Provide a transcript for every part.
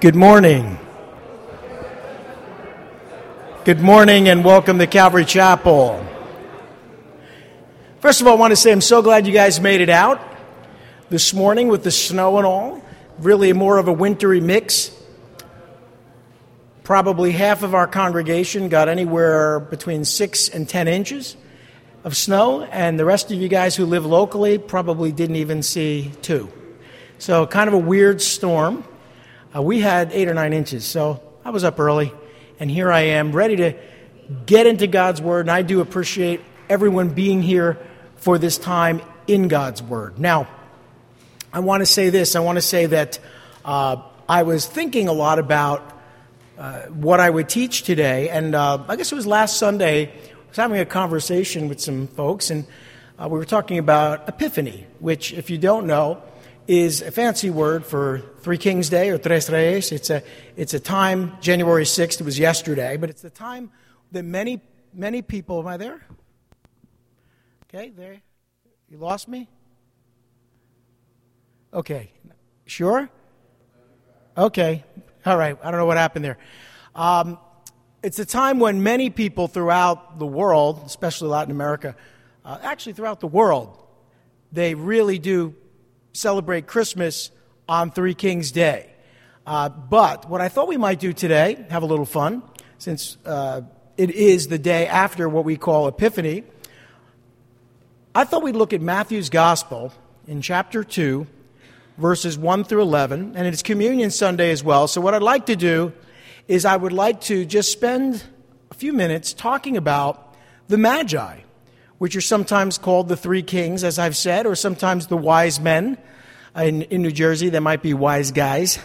Good morning. Good morning and welcome to Calvary Chapel. First of all, I want to say I'm so glad you guys made it out this morning with the snow and all. Really more of a wintry mix. Probably half of our congregation got anywhere between six and ten inches of snow, and the rest of you guys who live locally probably didn't even see two. So, kind of a weird storm. Uh, we had eight or nine inches, so I was up early, and here I am, ready to get into God's Word, and I do appreciate everyone being here for this time in God's Word. Now, I want to say this I want to say that uh, I was thinking a lot about uh, what I would teach today, and uh, I guess it was last Sunday, I was having a conversation with some folks, and uh, we were talking about Epiphany, which, if you don't know, is a fancy word for Three Kings Day or Tres Reyes. It's a, it's a time, January 6th, it was yesterday, but it's the time that many, many people, am I there? Okay, there. You lost me? Okay. Sure? Okay. All right. I don't know what happened there. Um, it's a time when many people throughout the world, especially Latin America, uh, actually throughout the world, they really do celebrate Christmas on Three Kings Day. Uh, but what I thought we might do today, have a little fun, since uh, it is the day after what we call Epiphany, I thought we'd look at Matthew's Gospel in chapter 2, verses 1 through 11, and it's Communion Sunday as well. So, what I'd like to do is I would like to just spend a few minutes talking about the Magi which are sometimes called the three kings, as I've said, or sometimes the wise men. In, in New Jersey, there might be wise guys.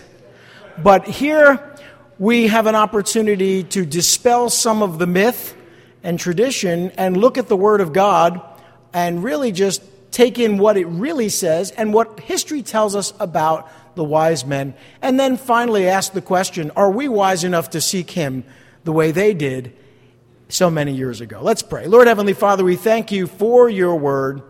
But here we have an opportunity to dispel some of the myth and tradition and look at the Word of God and really just take in what it really says and what history tells us about the wise men. And then finally ask the question are we wise enough to seek Him the way they did? So many years ago. Let's pray. Lord Heavenly Father, we thank you for your word.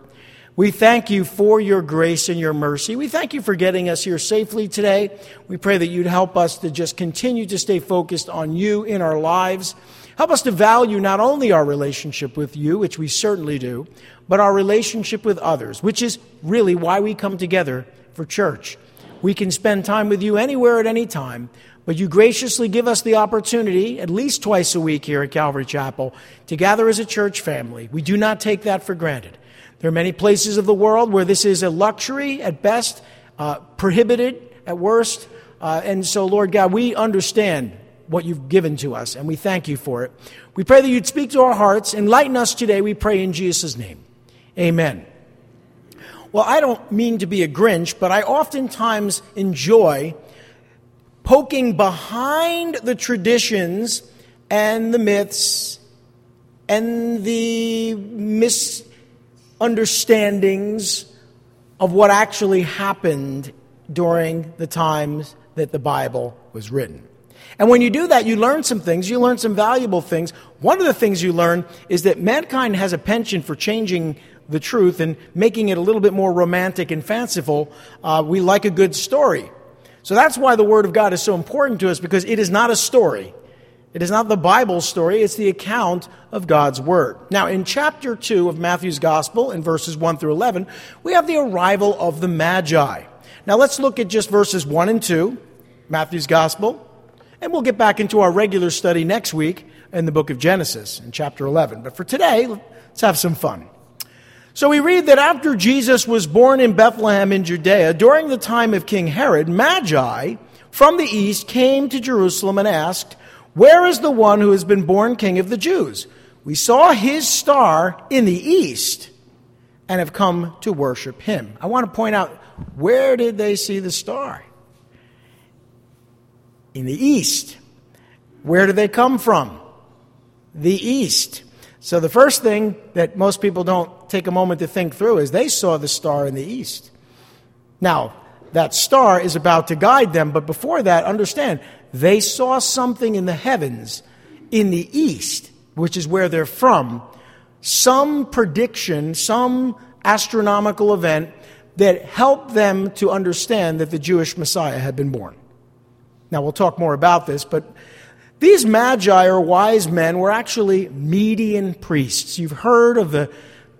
We thank you for your grace and your mercy. We thank you for getting us here safely today. We pray that you'd help us to just continue to stay focused on you in our lives. Help us to value not only our relationship with you, which we certainly do, but our relationship with others, which is really why we come together for church. We can spend time with you anywhere at any time, but you graciously give us the opportunity, at least twice a week here at Calvary Chapel, to gather as a church family. We do not take that for granted. There are many places of the world where this is a luxury at best, uh, prohibited at worst. Uh, and so, Lord God, we understand what you've given to us, and we thank you for it. We pray that you'd speak to our hearts, enlighten us today, we pray in Jesus' name. Amen. Well, I don't mean to be a Grinch, but I oftentimes enjoy poking behind the traditions and the myths and the misunderstandings of what actually happened during the times that the Bible was written. And when you do that, you learn some things. You learn some valuable things. One of the things you learn is that mankind has a penchant for changing the truth and making it a little bit more romantic and fanciful. Uh, we like a good story. So that's why the Word of God is so important to us because it is not a story. It is not the Bible story, it's the account of God's Word. Now, in chapter 2 of Matthew's Gospel, in verses 1 through 11, we have the arrival of the Magi. Now, let's look at just verses 1 and 2, Matthew's Gospel, and we'll get back into our regular study next week in the book of Genesis, in chapter 11. But for today, let's have some fun. So we read that after Jesus was born in Bethlehem in Judea, during the time of King Herod, Magi from the east came to Jerusalem and asked, Where is the one who has been born king of the Jews? We saw his star in the east and have come to worship him. I want to point out where did they see the star? In the east. Where did they come from? The east. So the first thing that most people don't take a moment to think through is they saw the star in the east. Now, that star is about to guide them, but before that, understand, they saw something in the heavens in the east, which is where they're from, some prediction, some astronomical event that helped them to understand that the Jewish Messiah had been born. Now, we'll talk more about this, but these magi or wise men were actually Median priests. You've heard of the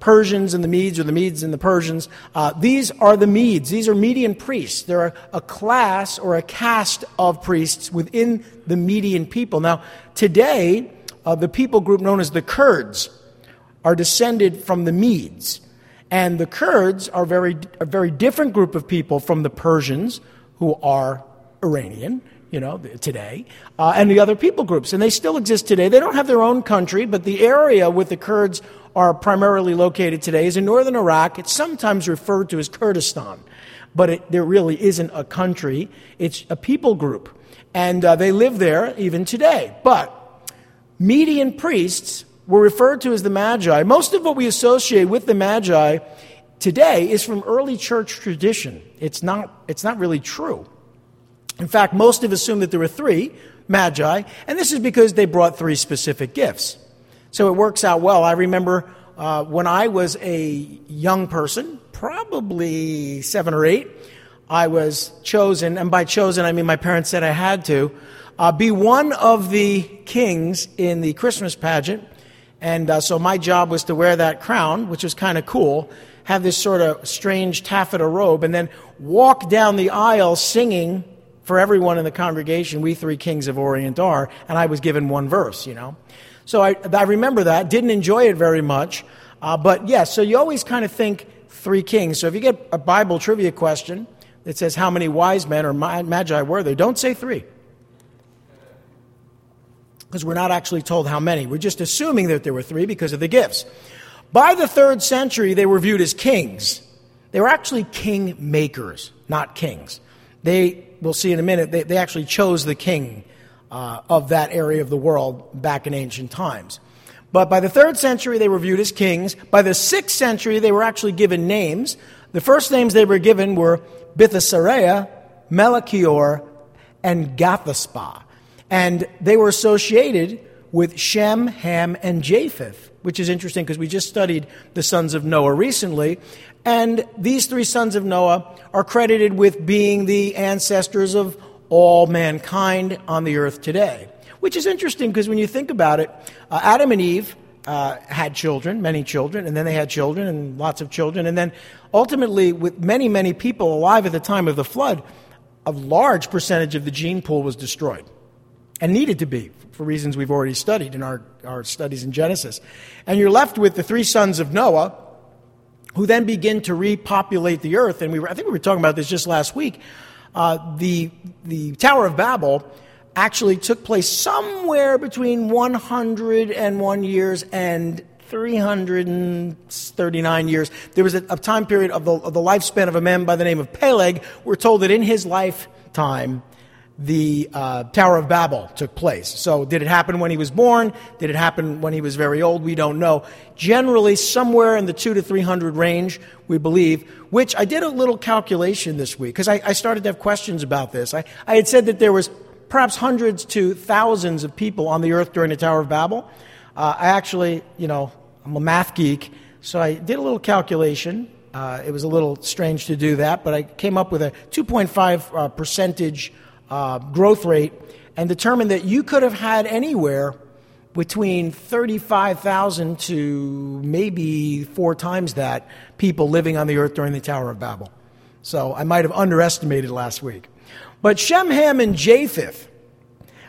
Persians and the Medes, or the Medes and the Persians. Uh, these are the Medes. These are Median priests. They're a, a class or a caste of priests within the Median people. Now, today, uh, the people group known as the Kurds are descended from the Medes. And the Kurds are very, a very different group of people from the Persians, who are Iranian, you know, today, uh, and the other people groups. And they still exist today. They don't have their own country, but the area with the Kurds are primarily located today is in northern Iraq. It's sometimes referred to as Kurdistan, but it, there really isn't a country. It's a people group. And uh, they live there even today. But Median priests were referred to as the Magi. Most of what we associate with the Magi today is from early church tradition. It's not, it's not really true. In fact, most have assumed that there were three Magi, and this is because they brought three specific gifts. So it works out well. I remember uh, when I was a young person, probably seven or eight, I was chosen, and by chosen I mean my parents said I had to, uh, be one of the kings in the Christmas pageant. And uh, so my job was to wear that crown, which was kind of cool, have this sort of strange taffeta robe, and then walk down the aisle singing for everyone in the congregation, We Three Kings of Orient are, and I was given one verse, you know. So I, I remember that, didn't enjoy it very much. Uh, but yes, yeah, so you always kind of think three kings. So if you get a Bible trivia question that says how many wise men or magi were there, don't say three. Because we're not actually told how many. We're just assuming that there were three because of the gifts. By the third century, they were viewed as kings. They were actually king makers, not kings. They, we'll see in a minute, they, they actually chose the king uh, of that area of the world back in ancient times. But by the third century, they were viewed as kings. By the sixth century, they were actually given names. The first names they were given were Bithasareia, Melchior, and Gathaspa. And they were associated with Shem, Ham, and Japheth, which is interesting because we just studied the sons of Noah recently. And these three sons of Noah are credited with being the ancestors of all mankind on the earth today. Which is interesting because when you think about it, uh, Adam and Eve uh, had children, many children, and then they had children and lots of children. And then ultimately, with many, many people alive at the time of the flood, a large percentage of the gene pool was destroyed and needed to be for reasons we've already studied in our, our studies in Genesis. And you're left with the three sons of Noah, who then begin to repopulate the earth. And we were, I think we were talking about this just last week uh, the, the Tower of Babel actually took place somewhere between 101 years and 339 years. There was a, a time period of the, of the lifespan of a man by the name of Peleg. We're told that in his lifetime, the uh, Tower of Babel took place. So, did it happen when he was born? Did it happen when he was very old? We don't know. Generally, somewhere in the two to three hundred range, we believe. Which I did a little calculation this week because I, I, started to have questions about this. I, I had said that there was perhaps hundreds to thousands of people on the earth during the Tower of Babel. Uh, I actually, you know, I'm a math geek, so I did a little calculation. Uh, it was a little strange to do that, but I came up with a 2.5 uh, percentage uh, growth rate and determined that you could have had anywhere between 35,000 to maybe four times that people living on the earth during the Tower of Babel. So I might have underestimated last week. But Shem, Ham, and Japheth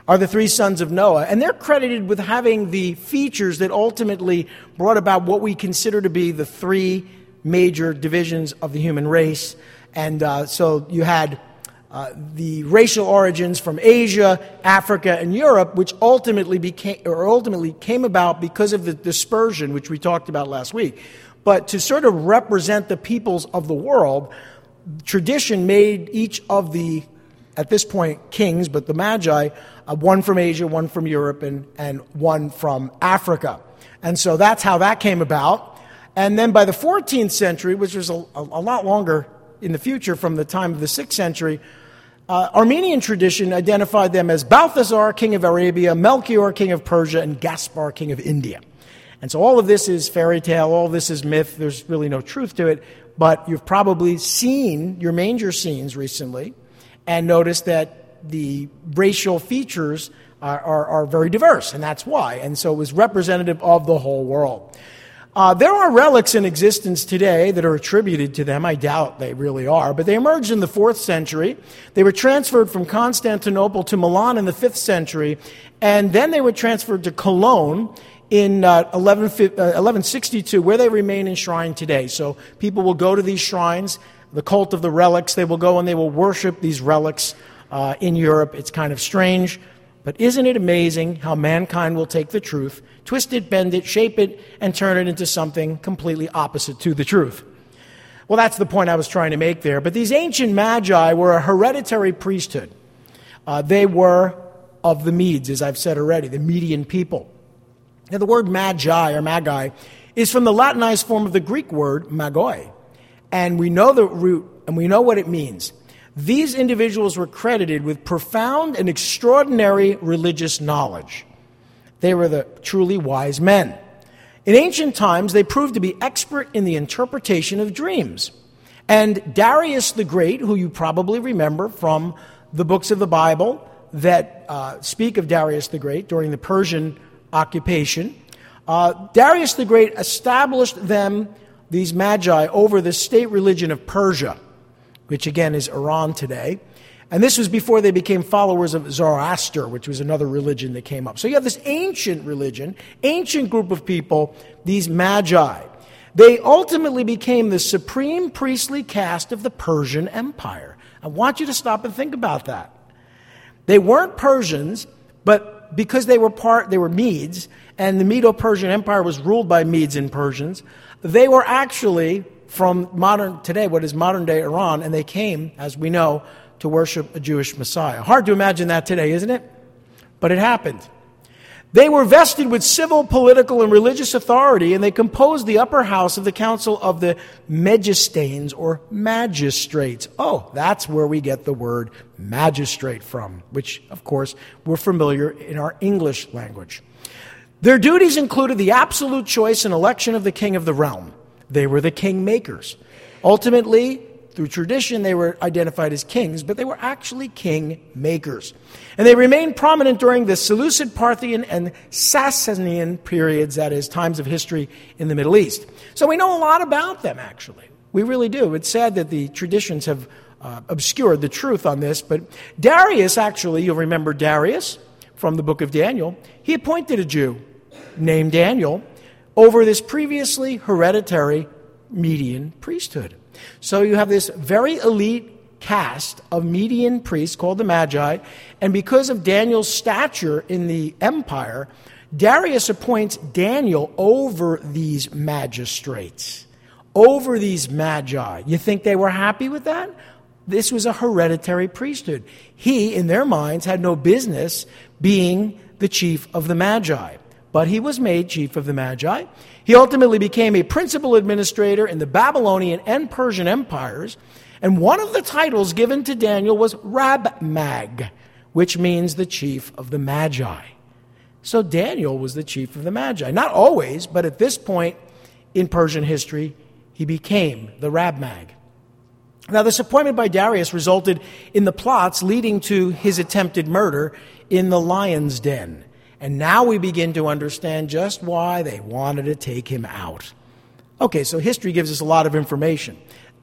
are the three sons of Noah, and they're credited with having the features that ultimately brought about what we consider to be the three major divisions of the human race. And uh, so you had uh, the racial origins from Asia, Africa, and Europe, which ultimately became or ultimately came about because of the dispersion, which we talked about last week. But to sort of represent the peoples of the world, tradition made each of the, at this point, kings, but the Magi, uh, one from Asia, one from Europe, and, and one from Africa. And so that's how that came about. And then by the 14th century, which was a, a, a lot longer in the future from the time of the 6th century, uh, Armenian tradition identified them as Balthasar, king of Arabia, Melchior, king of Persia, and Gaspar, king of India. And so all of this is fairy tale, all this is myth, there's really no truth to it, but you've probably seen your manger scenes recently and noticed that that the racial features are, are, are very diverse, and that's why. And so it was representative of the whole world. Uh, there are relics in existence today that are attributed to them. I doubt they really are, but they emerged in the fourth century. They were transferred from Constantinople to Milan in the fifth century, and then they were transferred to Cologne in uh, 11, uh, 1162, where they remain enshrined today. So people will go to these shrines, the cult of the relics. They will go and they will worship these relics uh, in Europe. It's kind of strange. But isn't it amazing how mankind will take the truth, twist it, bend it, shape it, and turn it into something completely opposite to the truth? Well, that's the point I was trying to make there. But these ancient magi were a hereditary priesthood. Uh, they were of the Medes, as I've said already, the Median people. Now, the word magi or magi is from the Latinized form of the Greek word magoi. And we know the root and we know what it means. These individuals were credited with profound and extraordinary religious knowledge. They were the truly wise men. In ancient times, they proved to be expert in the interpretation of dreams. And Darius the Great, who you probably remember from the books of the Bible that uh, speak of Darius the Great during the Persian occupation, uh, Darius the Great established them, these magi, over the state religion of Persia which again is Iran today. And this was before they became followers of Zoroaster, which was another religion that came up. So you have this ancient religion, ancient group of people, these magi. They ultimately became the supreme priestly caste of the Persian Empire. I want you to stop and think about that. They weren't Persians, but because they were part, they were Medes, and the Medo Persian Empire was ruled by Medes and Persians, they were actually from modern today, what is modern day Iran, and they came, as we know, to worship a Jewish Messiah. Hard to imagine that today, isn't it? But it happened. They were vested with civil, political, and religious authority, and they composed the upper house of the Council of the Megistanes or magistrates. Oh, that's where we get the word magistrate from, which, of course, we're familiar in our English language. Their duties included the absolute choice and election of the king of the realm. They were the king makers. Ultimately, through tradition, they were identified as kings, but they were actually king makers. And they remained prominent during the Seleucid, Parthian, and Sassanian periods, that is, times of history in the Middle East. So we know a lot about them, actually. We really do. It's sad that the traditions have uh, obscured the truth on this, but Darius, actually, you'll remember Darius from the book of Daniel, he appointed a Jew named Daniel over this previously hereditary Median priesthood. So you have this very elite caste of Median priests called the Magi, and because of Daniel's stature in the empire, Darius appoints Daniel over these magistrates, over these magi. You think they were happy with that? This was a hereditary priesthood. He, in their minds, had no business being the chief of the magi but he was made chief of the Magi. He ultimately became a principal administrator in the Babylonian and Persian empires, and one of the titles given to Daniel was Rab-Mag, which means the chief of the Magi. So Daniel was the chief of the Magi. Not always, but at this point in Persian history, he became the Rab-Mag. Now, this appointment by Darius resulted in the plots leading to his attempted murder in the lion's den. And now we begin to understand just why they wanted to take him out. Okay, so history gives us a lot of information.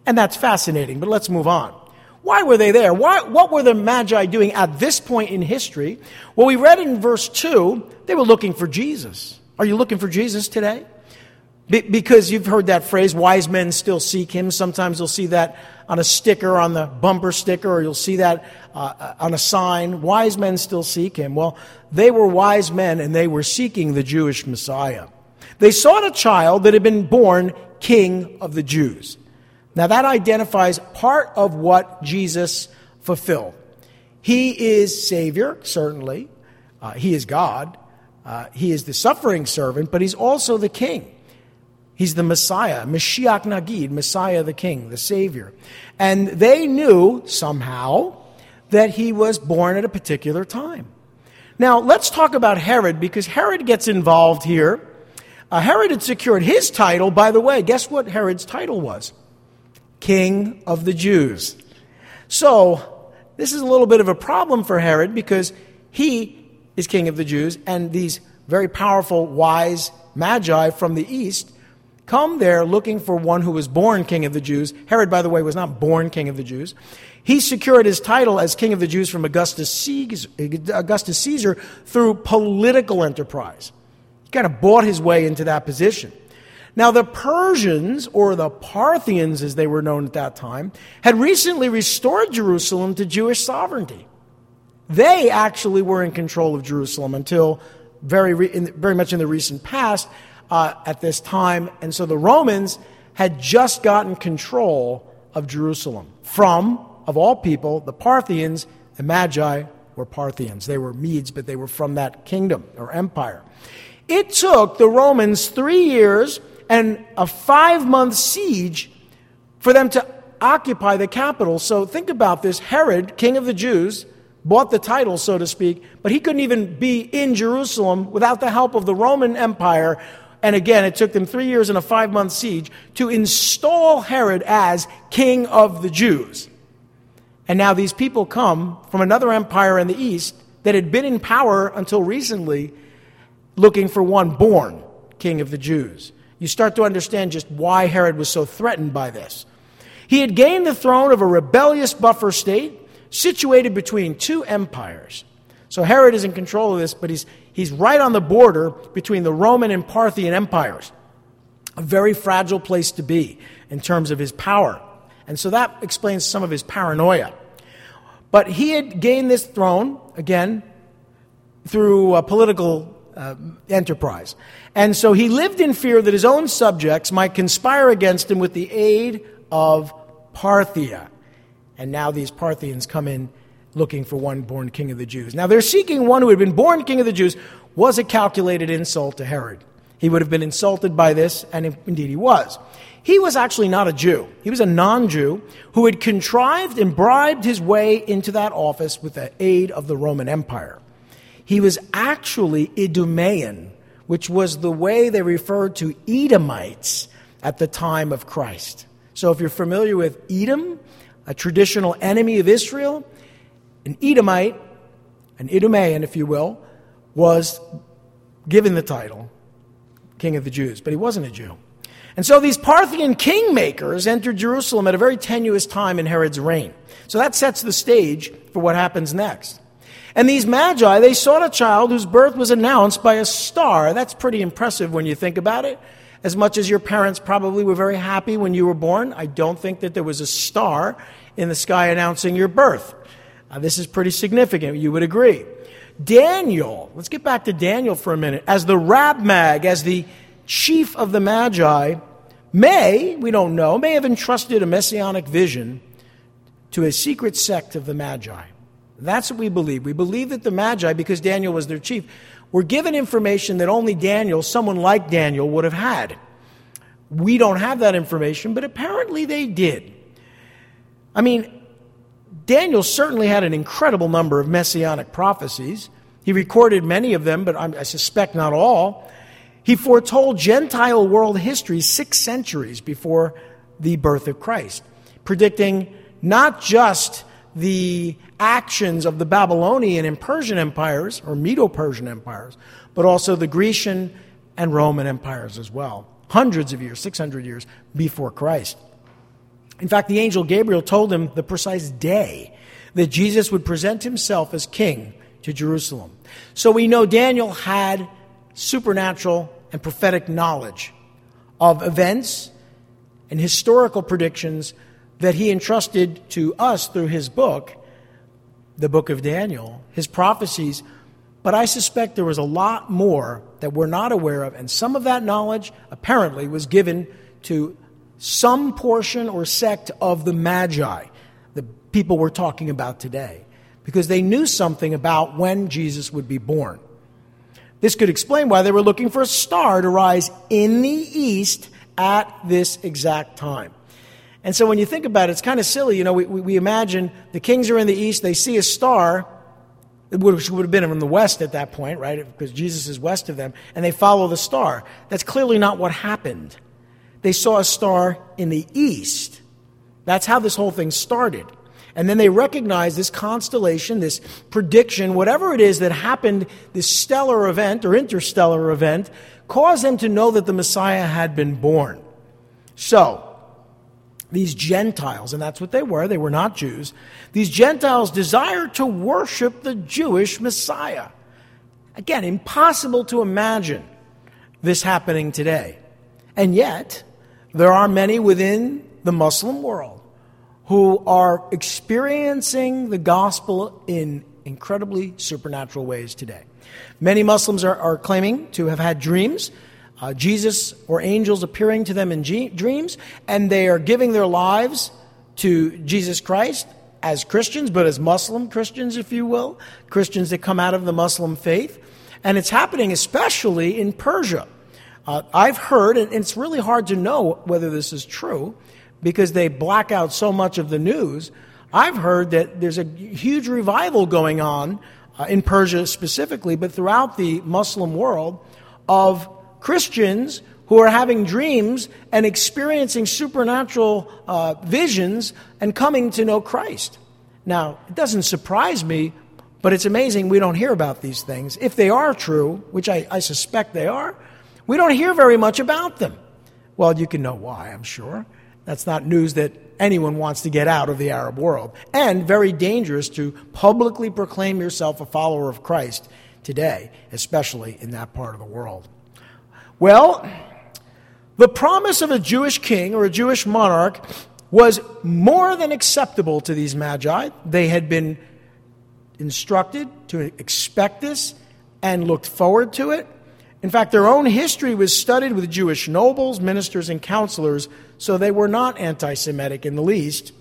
And that's fascinating, but let's move on. Why were they there? Why, what were the Magi doing at this point in history? Well, we read in verse 2, they were looking for Jesus. Are you looking for Jesus today? Be- because you've heard that phrase, wise men still seek him. Sometimes you'll see that on a sticker, on the bumper sticker, or you'll see that uh, on a sign. Wise men still seek him. Well, they were wise men and they were seeking the Jewish Messiah. They sought a child that had been born king of the Jews. Now, that identifies part of what Jesus fulfilled. He is Savior, certainly. Uh, he is God. Uh, he is the suffering servant, but he's also the king. He's the Messiah, Mashiach Nagid, Messiah the King, the Savior. And they knew somehow that he was born at a particular time. Now, let's talk about Herod because Herod gets involved here. Uh, Herod had secured his title. By the way, guess what Herod's title was? King of the Jews. So, this is a little bit of a problem for Herod because he is king of the Jews, and these very powerful, wise magi from the east come there looking for one who was born king of the Jews. Herod, by the way, was not born king of the Jews. He secured his title as king of the Jews from Augustus Caesar, Augustus Caesar through political enterprise. He kind of bought his way into that position. Now, the Persians, or the Parthians as they were known at that time, had recently restored Jerusalem to Jewish sovereignty. They actually were in control of Jerusalem until very, re- in, very much in the recent past uh, at this time. And so the Romans had just gotten control of Jerusalem from, of all people, the Parthians. The Magi were Parthians. They were Medes, but they were from that kingdom or empire. It took the Romans three years and a five month siege for them to occupy the capital. So think about this Herod, king of the Jews, bought the title, so to speak, but he couldn't even be in Jerusalem without the help of the Roman Empire. And again, it took them three years and a five month siege to install Herod as king of the Jews. And now these people come from another empire in the east that had been in power until recently, looking for one born king of the Jews. You start to understand just why Herod was so threatened by this. He had gained the throne of a rebellious buffer state situated between two empires. So Herod is in control of this, but he's, he's right on the border between the Roman and Parthian empires. A very fragile place to be in terms of his power. And so that explains some of his paranoia. But he had gained this throne, again, through a political uh, enterprise. And so he lived in fear that his own subjects might conspire against him with the aid of Parthia. And now these Parthians come in looking for one born king of the Jews. Now they're seeking one who had been born king of the Jews was a calculated insult to Herod. He would have been insulted by this, and indeed he was. He was actually not a Jew. He was a non Jew who had contrived and bribed his way into that office with the aid of the Roman Empire. He was actually Idumean, which was the way they referred to Edomites at the time of Christ. So if you're familiar with Edom, a traditional enemy of Israel, an Edomite, an Idumean, if you will, was given the title King of the Jews, but he wasn't a Jew. And so these Parthian kingmakers entered Jerusalem at a very tenuous time in Herod's reign. So that sets the stage for what happens next. And these magi, they sought a child whose birth was announced by a star. That's pretty impressive when you think about it. As much as your parents probably were very happy when you were born, I don't think that there was a star in the sky announcing your birth. Uh, this is pretty significant, you would agree. Daniel, let's get back to Daniel for a minute. As the Rab-Mag, as the chief of the Magi, may, we don't know, may have entrusted a messianic vision to a secret sect of the Magi. That's what we believe. We believe that the Magi, because Daniel was their chief, were given information that only Daniel, someone like Daniel, would have had. We don't have that information, but apparently they did. I mean, Daniel certainly had an incredible number of messianic prophecies. He recorded many of them, but I suspect not all. He foretold Gentile world history six centuries before the birth of Christ, predicting not just the actions of the Babylonian and Persian empires, or Medo Persian empires, but also the Grecian and Roman empires as well, hundreds of years, 600 years before Christ. In fact, the angel Gabriel told him the precise day that Jesus would present himself as king to Jerusalem. So we know Daniel had supernatural and prophetic knowledge of events and historical predictions that he entrusted to us through his book, the book of Daniel, his prophecies. But I suspect there was a lot more that we're not aware of, and some of that knowledge apparently was given to some portion or sect of the Magi, the people we're talking about today, because they knew something about when Jesus would be born. This could explain why they were looking for a star to rise in the east at this exact time. And so when you think about it, it's kind of silly. You know, we, we imagine the kings are in the east, they see a star, which would have been in the west at that point, right? Because Jesus is west of them, and they follow the star. That's clearly not what happened. They saw a star in the east. That's how this whole thing started. And then they recognized this constellation, this prediction, whatever it is that happened, this stellar event or interstellar event, caused them to know that the Messiah had been born. So, these Gentiles, and that's what they were, they were not Jews, these Gentiles desired to worship the Jewish Messiah. Again, impossible to imagine this happening today. And yet, there are many within the Muslim world who are experiencing the gospel in incredibly supernatural ways today. Many Muslims are, are claiming to have had dreams, uh, Jesus or angels appearing to them in G- dreams, and they are giving their lives to Jesus Christ as Christians, but as Muslim Christians, if you will, Christians that come out of the Muslim faith. And it's happening especially in Persia. Uh, I've heard, and it's really hard to know whether this is true because they black out so much of the news. I've heard that there's a huge revival going on uh, in Persia specifically, but throughout the Muslim world of Christians who are having dreams and experiencing supernatural uh, visions and coming to know Christ. Now, it doesn't surprise me, but it's amazing we don't hear about these things. If they are true, which I, I suspect they are, we don't hear very much about them. Well, you can know why, I'm sure. That's not news that anyone wants to get out of the Arab world. And very dangerous to publicly proclaim yourself a follower of Christ today, especially in that part of the world. Well, the promise of a Jewish king or a Jewish monarch was more than acceptable to these magi. They had been instructed to expect this and looked forward to it. In fact, their own history was studied with Jewish nobles, ministers, and counselors, so they were not anti Semitic in the least.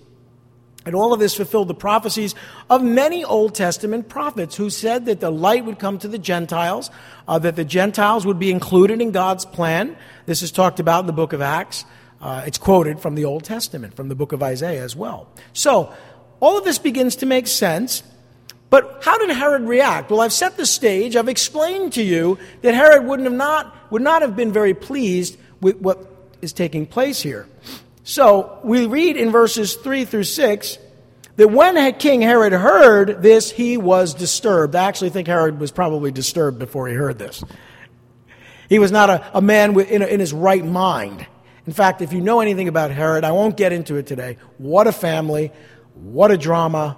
And all of this fulfilled the prophecies of many Old Testament prophets who said that the light would come to the Gentiles, uh, that the Gentiles would be included in God's plan. This is talked about in the book of Acts. Uh, it's quoted from the Old Testament, from the book of Isaiah as well. So, all of this begins to make sense. But how did Herod react? Well, I've set the stage. I've explained to you that Herod wouldn't have not, would not have been very pleased with what is taking place here. So we read in verses 3 through 6 that when King Herod heard this, he was disturbed. I actually think Herod was probably disturbed before he heard this. He was not a, a man in, in his right mind. In fact, if you know anything about Herod, I won't get into it today. What a family, what a drama,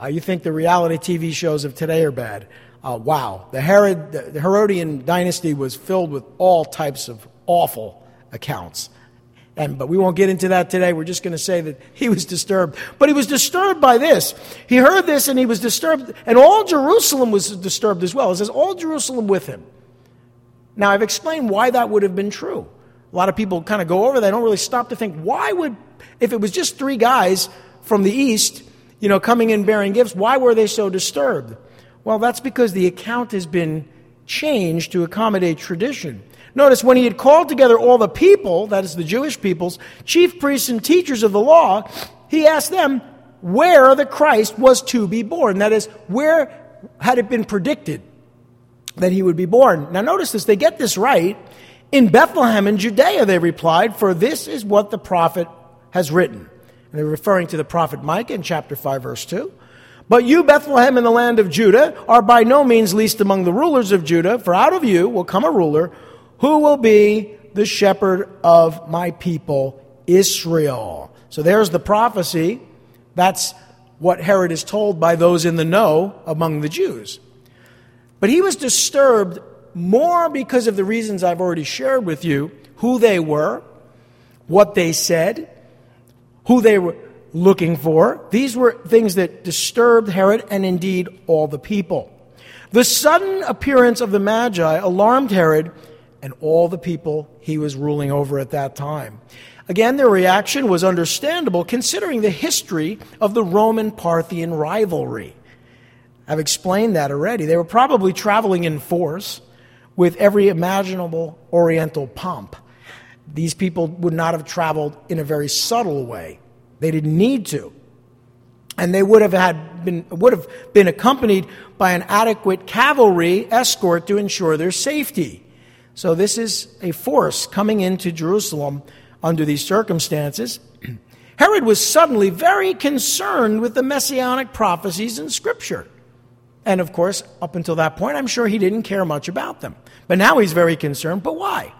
uh, you think the reality TV shows of today are bad. Uh, wow. The, Herod, the Herodian dynasty was filled with all types of awful accounts. And, but we won't get into that today. We're just going to say that he was disturbed. But he was disturbed by this. He heard this and he was disturbed. And all Jerusalem was disturbed as well. It says, all Jerusalem with him. Now, I've explained why that would have been true. A lot of people kind of go over, that. they don't really stop to think, why would, if it was just three guys from the east, you know, coming in bearing gifts, why were they so disturbed? Well, that's because the account has been changed to accommodate tradition. Notice when he had called together all the people, that is the Jewish peoples, chief priests and teachers of the law, he asked them where the Christ was to be born. That is, where had it been predicted that he would be born? Now, notice this, they get this right. In Bethlehem in Judea, they replied, for this is what the prophet has written. And they're referring to the prophet Micah in chapter 5, verse 2. But you, Bethlehem, in the land of Judah, are by no means least among the rulers of Judah, for out of you will come a ruler who will be the shepherd of my people, Israel. So there's the prophecy. That's what Herod is told by those in the know among the Jews. But he was disturbed more because of the reasons I've already shared with you who they were, what they said, who they were looking for. These were things that disturbed Herod and indeed all the people. The sudden appearance of the Magi alarmed Herod and all the people he was ruling over at that time. Again, their reaction was understandable considering the history of the Roman Parthian rivalry. I've explained that already. They were probably traveling in force with every imaginable Oriental pomp. These people would not have traveled in a very subtle way. They didn't need to. And they would have had been would have been accompanied by an adequate cavalry escort to ensure their safety. So this is a force coming into Jerusalem under these circumstances. Herod was suddenly very concerned with the messianic prophecies in Scripture. And of course, up until that point, I'm sure he didn't care much about them. But now he's very concerned. But why?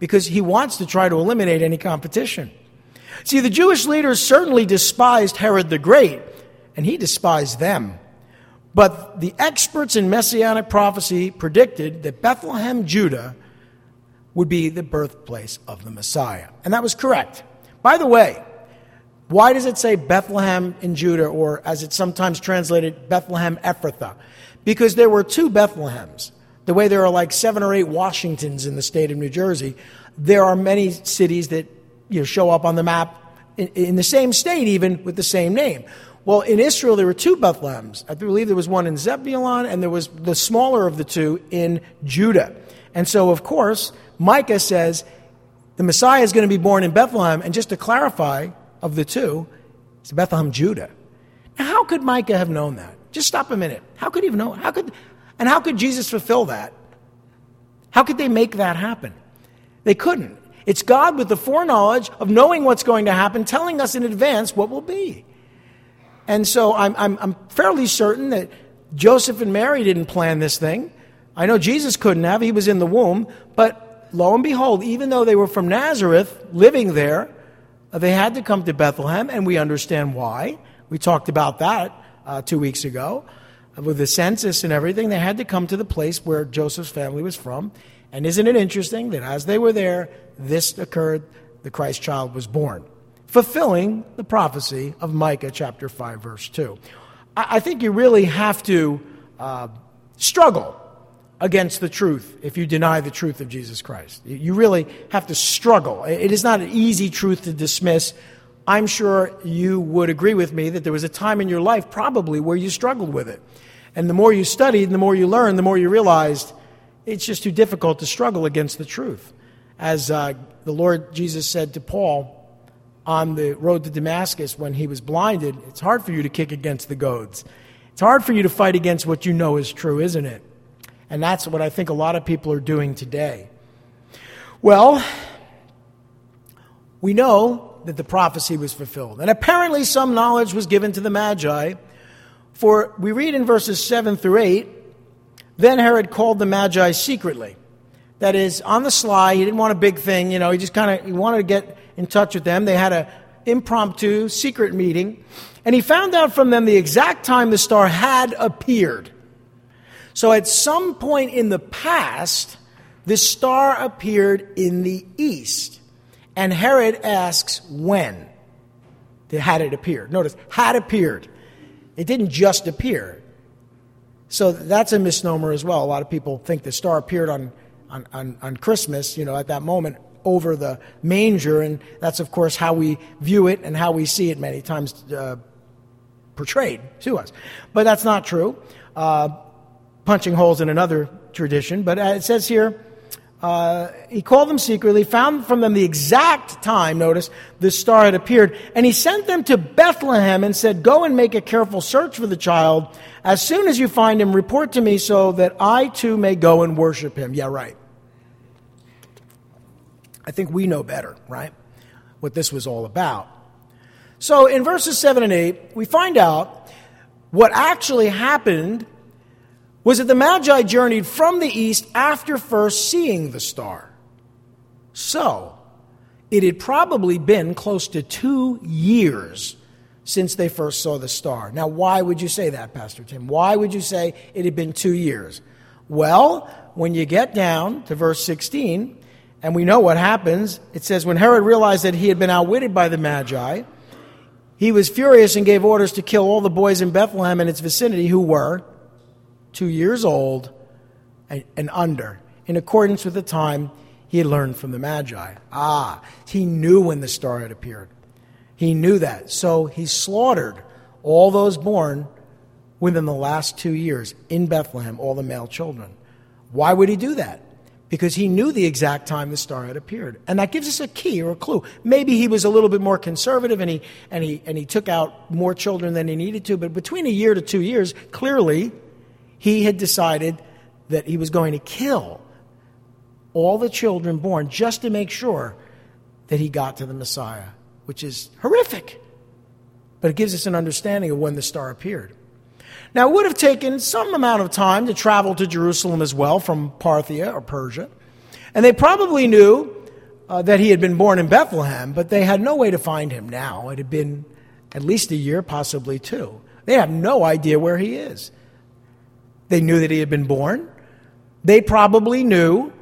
Because he wants to try to eliminate any competition. See, the Jewish leaders certainly despised Herod the Great, and he despised them. But the experts in messianic prophecy predicted that Bethlehem, Judah, would be the birthplace of the Messiah. And that was correct. By the way, why does it say Bethlehem in Judah, or as it's sometimes translated, Bethlehem Ephrathah? Because there were two Bethlehems. The way there are like seven or eight Washingtons in the state of New Jersey, there are many cities that you know, show up on the map in, in the same state, even with the same name. Well, in Israel, there were two Bethlehems. I believe there was one in Zebulon, and there was the smaller of the two in Judah. And so, of course, Micah says the Messiah is going to be born in Bethlehem. And just to clarify, of the two it's Bethlehem, Judah. Now, how could Micah have known that? Just stop a minute. How could he have known? How could, and how could Jesus fulfill that? How could they make that happen? They couldn't. It's God with the foreknowledge of knowing what's going to happen, telling us in advance what will be. And so I'm, I'm, I'm fairly certain that Joseph and Mary didn't plan this thing. I know Jesus couldn't have, he was in the womb. But lo and behold, even though they were from Nazareth, living there, they had to come to Bethlehem, and we understand why. We talked about that uh, two weeks ago. With the census and everything, they had to come to the place where Joseph's family was from. And isn't it interesting that as they were there, this occurred, the Christ child was born, fulfilling the prophecy of Micah chapter 5, verse 2. I, think you really have to uh, struggle against the truth if you deny the truth of Jesus Christ. You really have to struggle. It is not an easy truth to dismiss. I'm sure you would agree with me that there was a time in your life probably where you struggled with it. And the more you studied, and the more you learned, the more you realized it's just too difficult to struggle against the truth. As uh, the Lord Jesus said to Paul on the road to Damascus when he was blinded, it's hard for you to kick against the goads. It's hard for you to fight against what you know is true, isn't it? And that's what I think a lot of people are doing today. Well, we know that the prophecy was fulfilled. And apparently, some knowledge was given to the Magi. For we read in verses 7 through 8 then Herod called the Magi secretly. That is, on the sly, he didn't want a big thing, you know, he just kind of he wanted to get in touch with them. They had an impromptu secret meeting, and he found out from them the exact time the star had appeared. So at some point in the past, this star appeared in the east. And Herod asks when had it appeared. Notice, had appeared. It didn't just appear. So that's a misnomer as well. A lot of people think the star appeared on, on, on, on Christmas, you know, at that moment over the manger. And that's, of course, how we view it and how we see it many times uh, portrayed to us. But that's not true. Uh, punching holes in another tradition, but it says here, uh, he called them secretly, found from them the exact time, notice, the star had appeared, and he sent them to Bethlehem and said, Go and make a careful search for the child. As soon as you find him, report to me so that I too may go and worship him. Yeah, right. I think we know better, right? What this was all about. So in verses 7 and 8, we find out what actually happened was that the Magi journeyed from the east after first seeing the star. So, it had probably been close to two years since they first saw the star. Now, why would you say that, Pastor Tim? Why would you say it had been two years? Well, when you get down to verse 16, and we know what happens, it says, When Herod realized that he had been outwitted by the Magi, he was furious and gave orders to kill all the boys in Bethlehem and its vicinity who were two years old and under, in accordance with the time he had learned from the Magi. Ah, he knew when the star had appeared. He knew that. So he slaughtered all those born within the last two years in Bethlehem, all the male children. Why would he do that? Because he knew the exact time the star had appeared. And that gives us a key or a clue. Maybe he was a little bit more conservative and he, and he, and he took out more children than he needed to, but between a year to two years, clearly, he had decided that he was going to kill all the children born just to make sure that he got to the Messiah. which is horrific. But it gives us an understanding of when the star appeared. Now, it would have taken some amount of time to travel to Jerusalem as well from Parthia or Persia. And they probably knew uh, that he had been born in Bethlehem, but they had no way to find him now. It had been at least a year, possibly two. They have no idea where he is. They knew that he had been born. They probably knew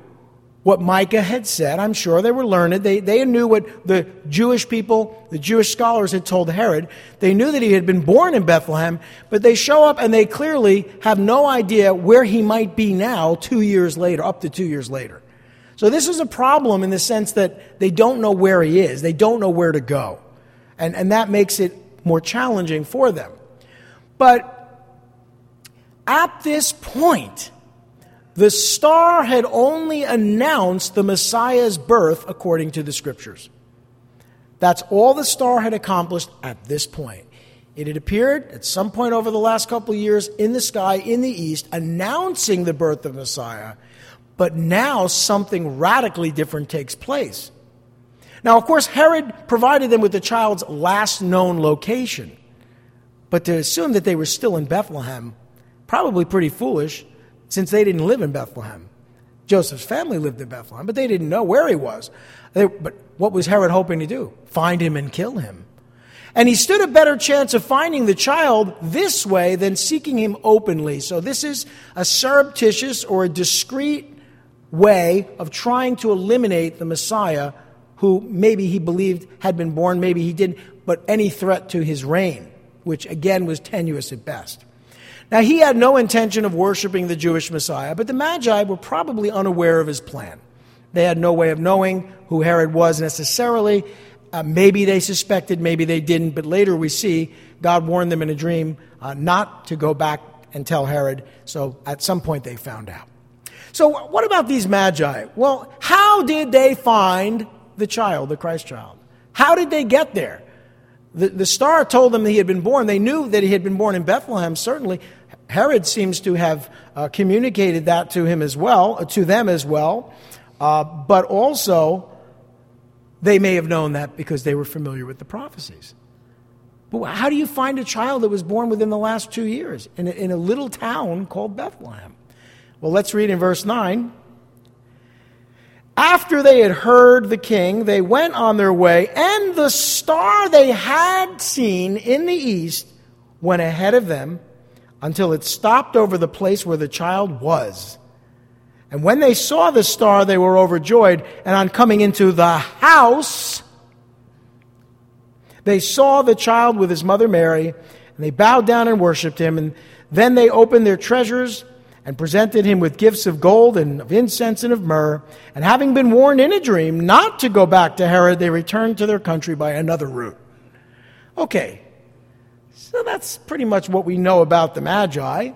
what Micah had said. I'm sure they were learned. They, they knew what the Jewish people, the Jewish scholars had told Herod. They knew that he had been born in Bethlehem, but they show up and they clearly have no idea where he might be now, two years later, up to two years later. So this is a problem in the sense that they don't know where he is, they don't know where to go. And, and that makes it more challenging for them. But at this point, the star had only announced the Messiah's birth according to the scriptures. That's all the star had accomplished at this point. It had appeared at some point over the last couple of years in the sky in the east, announcing the birth of Messiah. But now something radically different takes place. Now, of course, Herod provided them with the child's last known location. But to assume that they were still in Bethlehem, probably pretty foolish since they didn't live in Bethlehem. Joseph's family lived in Bethlehem, but they didn't know where he was. They, but what was Herod hoping to do? Find him and kill him. And he stood a better chance of finding the child this way than seeking him openly. So this is a surreptitious or a discreet way of trying to eliminate the Messiah who maybe he believed had been born, maybe he didn't, but any threat to his reign, which again was tenuous at best. Now, he had no intention of worshiping the Jewish Messiah, but the Magi were probably unaware of his plan. They had no way of knowing who Herod was necessarily. Uh, maybe they suspected, maybe they didn't, but later we see God warned them in a dream uh, not to go back and tell Herod, so at some point they found out. So, what about these Magi? Well, how did they find the child, the Christ child? How did they get there? The, the star told them that he had been born. They knew that he had been born in Bethlehem, certainly, Herod seems to have uh, communicated that to him as well, uh, to them as well. Uh, but also, they may have known that because they were familiar with the prophecies. But how do you find a child that was born within the last two years in a, in a little town called Bethlehem? Well, let's read in verse 9. After they had heard the king, they went on their way, and the star they had seen in the east went ahead of them until it stopped over the place where the child was. And when they saw the star, they were overjoyed. And on coming into the house, they saw the child with his mother Mary, and they bowed down and worshiped him. And then they opened their treasures and presented him with gifts of gold and of incense and of myrrh. And having been warned in a dream not to go back to Herod, they returned to their country by another route. Okay, so that's pretty much what we know about the Magi.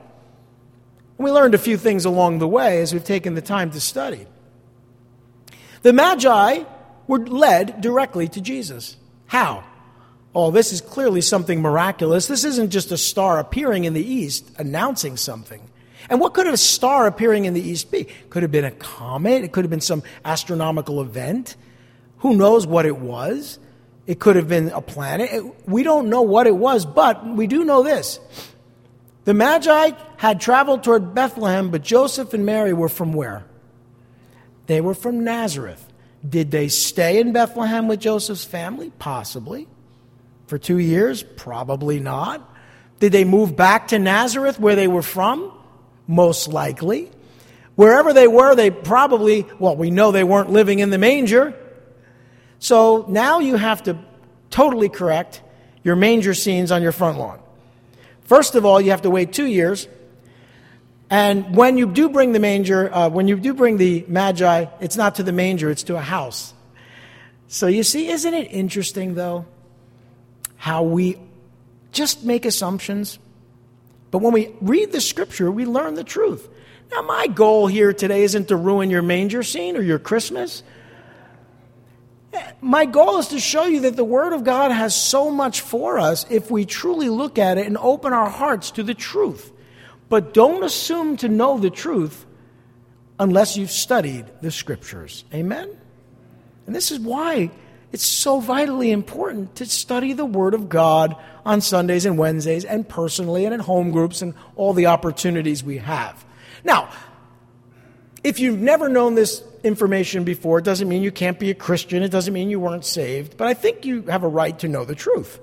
We learned a few things along the way as we've taken the time to study. The Magi were led directly to Jesus. How? Oh, this is clearly something miraculous. This isn't just a star appearing in the east announcing something. And what could a star appearing in the east be? Could have been a comet, it could have been some astronomical event. Who knows what it was? It could have been a planet. we don't know what it was, but we do know this. The Magi had traveled toward Bethlehem, but Joseph and Mary were from where? They were from Nazareth. Did they stay in Bethlehem with Joseph's family? Possibly. For two years? Probably not. Did they move back to Nazareth where they were from? Most likely. Wherever they were, they probably, well, we know they weren't living in the manger. So now you have to totally correct your manger scenes on your front lawn. First of all, you have to wait two years. And when you do bring the manger, uh, when you do bring the magi, it's not to the manger, it's to a house. So you see, isn't it interesting, though, how we just make assumptions? But when we read the scripture, we learn the truth. Now, my goal here today isn't to ruin your manger scene or your Christmas. My goal is to show you that the Word of God has so much for us if we truly look at it and open our hearts to the truth. But don't assume to know the truth unless you've studied the Scriptures. Amen? And this is why it's so vitally important to study the Word of God on Sundays and Wednesdays and personally and in home groups and all the opportunities we have. Now, if you've never known this information before, it doesn't mean you can't be a Christian. It doesn't mean you weren't saved. But I think you have a right to know the truth.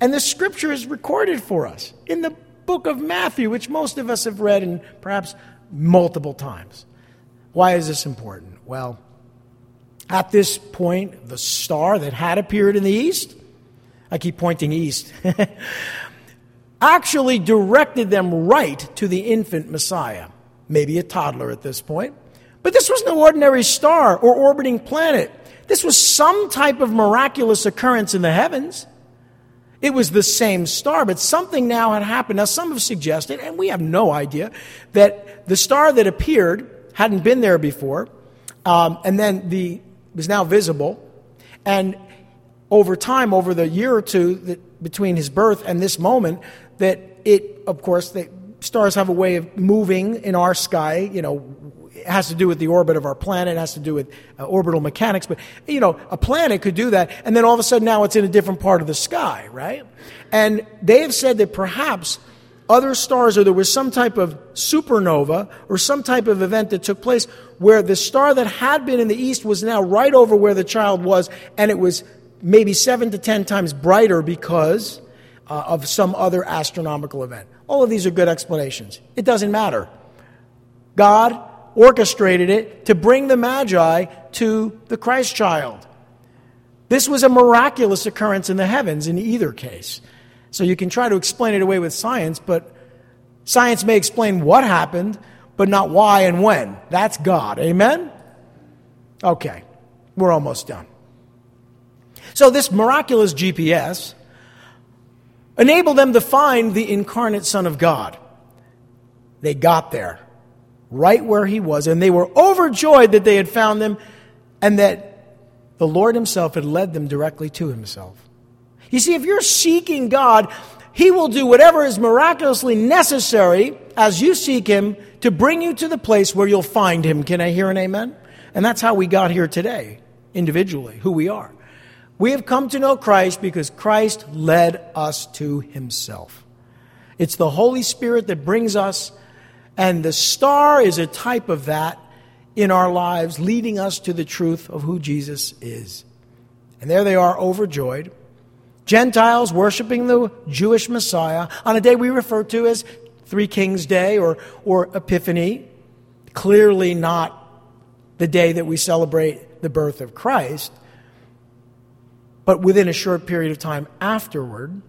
And the scripture is recorded for us in the book of Matthew, which most of us have read and perhaps multiple times. Why is this important? Well, at this point, the star that had appeared in the east, I keep pointing east, actually directed them right to the infant Messiah, maybe a toddler at this point. But this was no ordinary star or orbiting planet. This was some type of miraculous occurrence in the heavens. It was the same star, but something now had happened. Now, some have suggested, and we have no idea, that the star that appeared hadn't been there before, um, and then the was now visible, and over time, over the year or two that, between his birth and this moment, that it, of course, the stars have a way of moving in our sky. You know, it has to do with the orbit of our planet, it has to do with uh, orbital mechanics. But, you know, a planet could do that, and then all of a sudden now it's in a different part of the sky, right? And they have said that perhaps other stars, or there was some type of supernova or some type of event that took place where the star that had been in the east was now right over where the child was, and it was maybe seven to ten times brighter because uh, of some other astronomical event. All of these are good explanations. It doesn't matter. God orchestrated it to bring the Magi to the Christ child. This was a miraculous occurrence in the heavens in either case. So you can try to explain it away with science, but science may explain what happened, but not why and when. That's God. Amen? Okay, we're almost done. So, this miraculous GPS enabled them to find the incarnate Son of God. They got there, right where he was, and they were overjoyed that they had found him and that the Lord himself had led them directly to himself. You see, if you're seeking God, He will do whatever is miraculously necessary as you seek Him to bring you to the place where you'll find Him. Can I hear an amen? And that's how we got here today, individually, who we are. We have come to know Christ because Christ led us to Himself. It's the Holy Spirit that brings us, and the star is a type of that in our lives, leading us to the truth of who Jesus is. And there they are, overjoyed. Gentiles worshiping the Jewish Messiah on a day we refer to as Three Kings Day or, or Epiphany. Clearly not the day that we celebrate the birth of Christ, but within a short period of time afterward.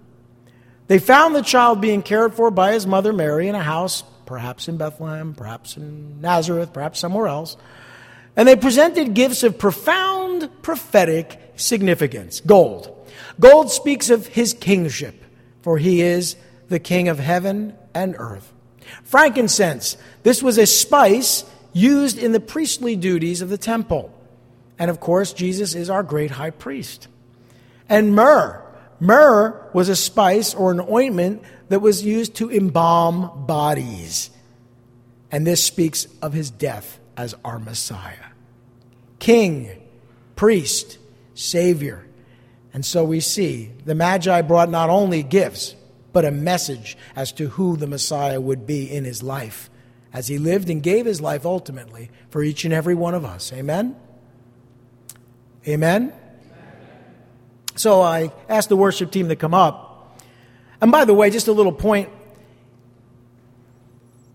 They found the child being cared for by his mother Mary in a house, perhaps in Bethlehem, perhaps in Nazareth, perhaps somewhere else. And they presented gifts of profound prophetic significance gold Gold speaks of his kingship, for he is the king of heaven and earth. Frankincense, this was a spice used in the priestly duties of the temple. And of course, Jesus is our great high priest. And myrrh. Myrrh was a spice or an ointment that was used to embalm bodies. And this speaks of his death as our Messiah. King, priest, Savior. And so we see the Magi brought not only gifts, but a message as to who the Messiah would be in his life as he lived and gave his life ultimately for each and every one of us. Amen? Amen? So I asked the worship team to come up. And by the way, just a little point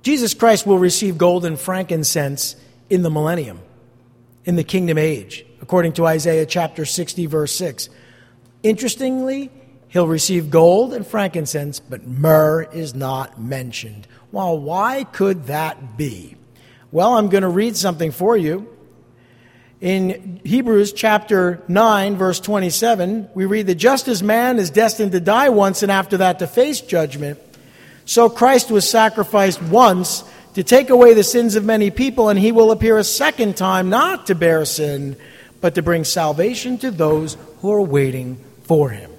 Jesus Christ will receive gold and frankincense in the millennium, in the kingdom age, according to Isaiah chapter 60, verse 6. Interestingly, he'll receive gold and frankincense, but myrrh is not mentioned. Well, why could that be? Well, I'm going to read something for you. In Hebrews chapter 9, verse 27, we read that just as man is destined to die once and after that to face judgment, so Christ was sacrificed once to take away the sins of many people, and he will appear a second time not to bear sin, but to bring salvation to those who are waiting for him.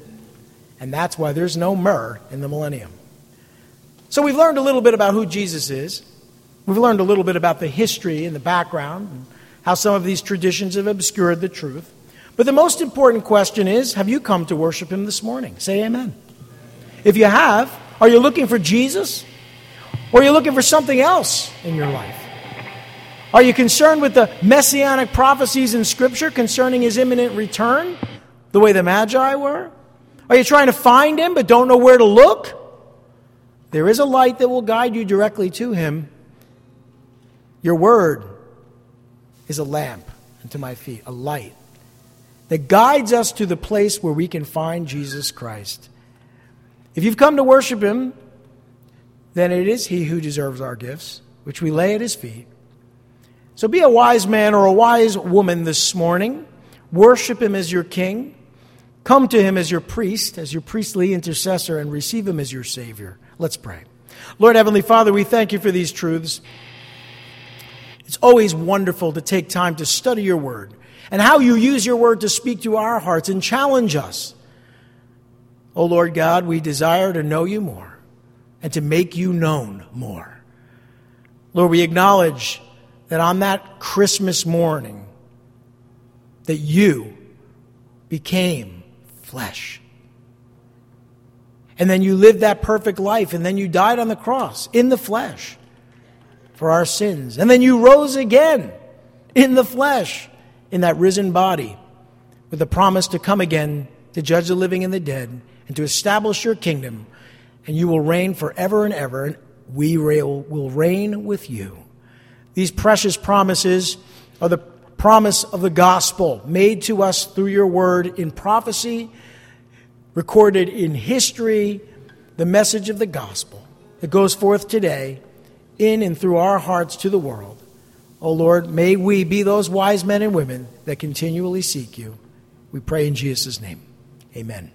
And that's why there's no myrrh in the millennium. So we've learned a little bit about who Jesus is. We've learned a little bit about the history and the background how some of these traditions have obscured the truth. But the most important question is have you come to worship Him this morning? Say amen. If you have, are you looking for Jesus? Or are you looking for something else in your life? Are you concerned with the messianic prophecies in Scripture concerning His imminent return, the way the Magi were? Are you trying to find Him but don't know where to look? There is a light that will guide you directly to Him. Your word is a lamp unto my feet, a light that guides us to the place where we can find Jesus Christ. If you've come to worship Him, then it is He who deserves our gifts, which we lay at His feet. So be a wise man or a wise woman this morning. Worship Him as your King. Come to Him as your priest, as your priestly intercessor, and receive Him as your Savior. Let's pray. Lord Heavenly Father, we thank you for these truths. It's always wonderful to take time to study your word and how you use your word to speak to our hearts and challenge us. Oh Lord God, we desire to know you more and to make you known more. Lord, we acknowledge that on that Christmas morning that you became flesh. And then you lived that perfect life, and then you died on the cross in the flesh for our sins. And then you rose again in the flesh in that risen body with the promise to come again to judge the living and the dead and to establish your kingdom. And you will reign forever and ever, and we will reign with you. These precious promises are the promise of the gospel made to us through your word in prophecy, recorded in history, the message of the gospel that goes forth today in and through our hearts to the world. O oh Lord, may we be those wise men and women that continually seek you. We pray in Jesus' name. Amen.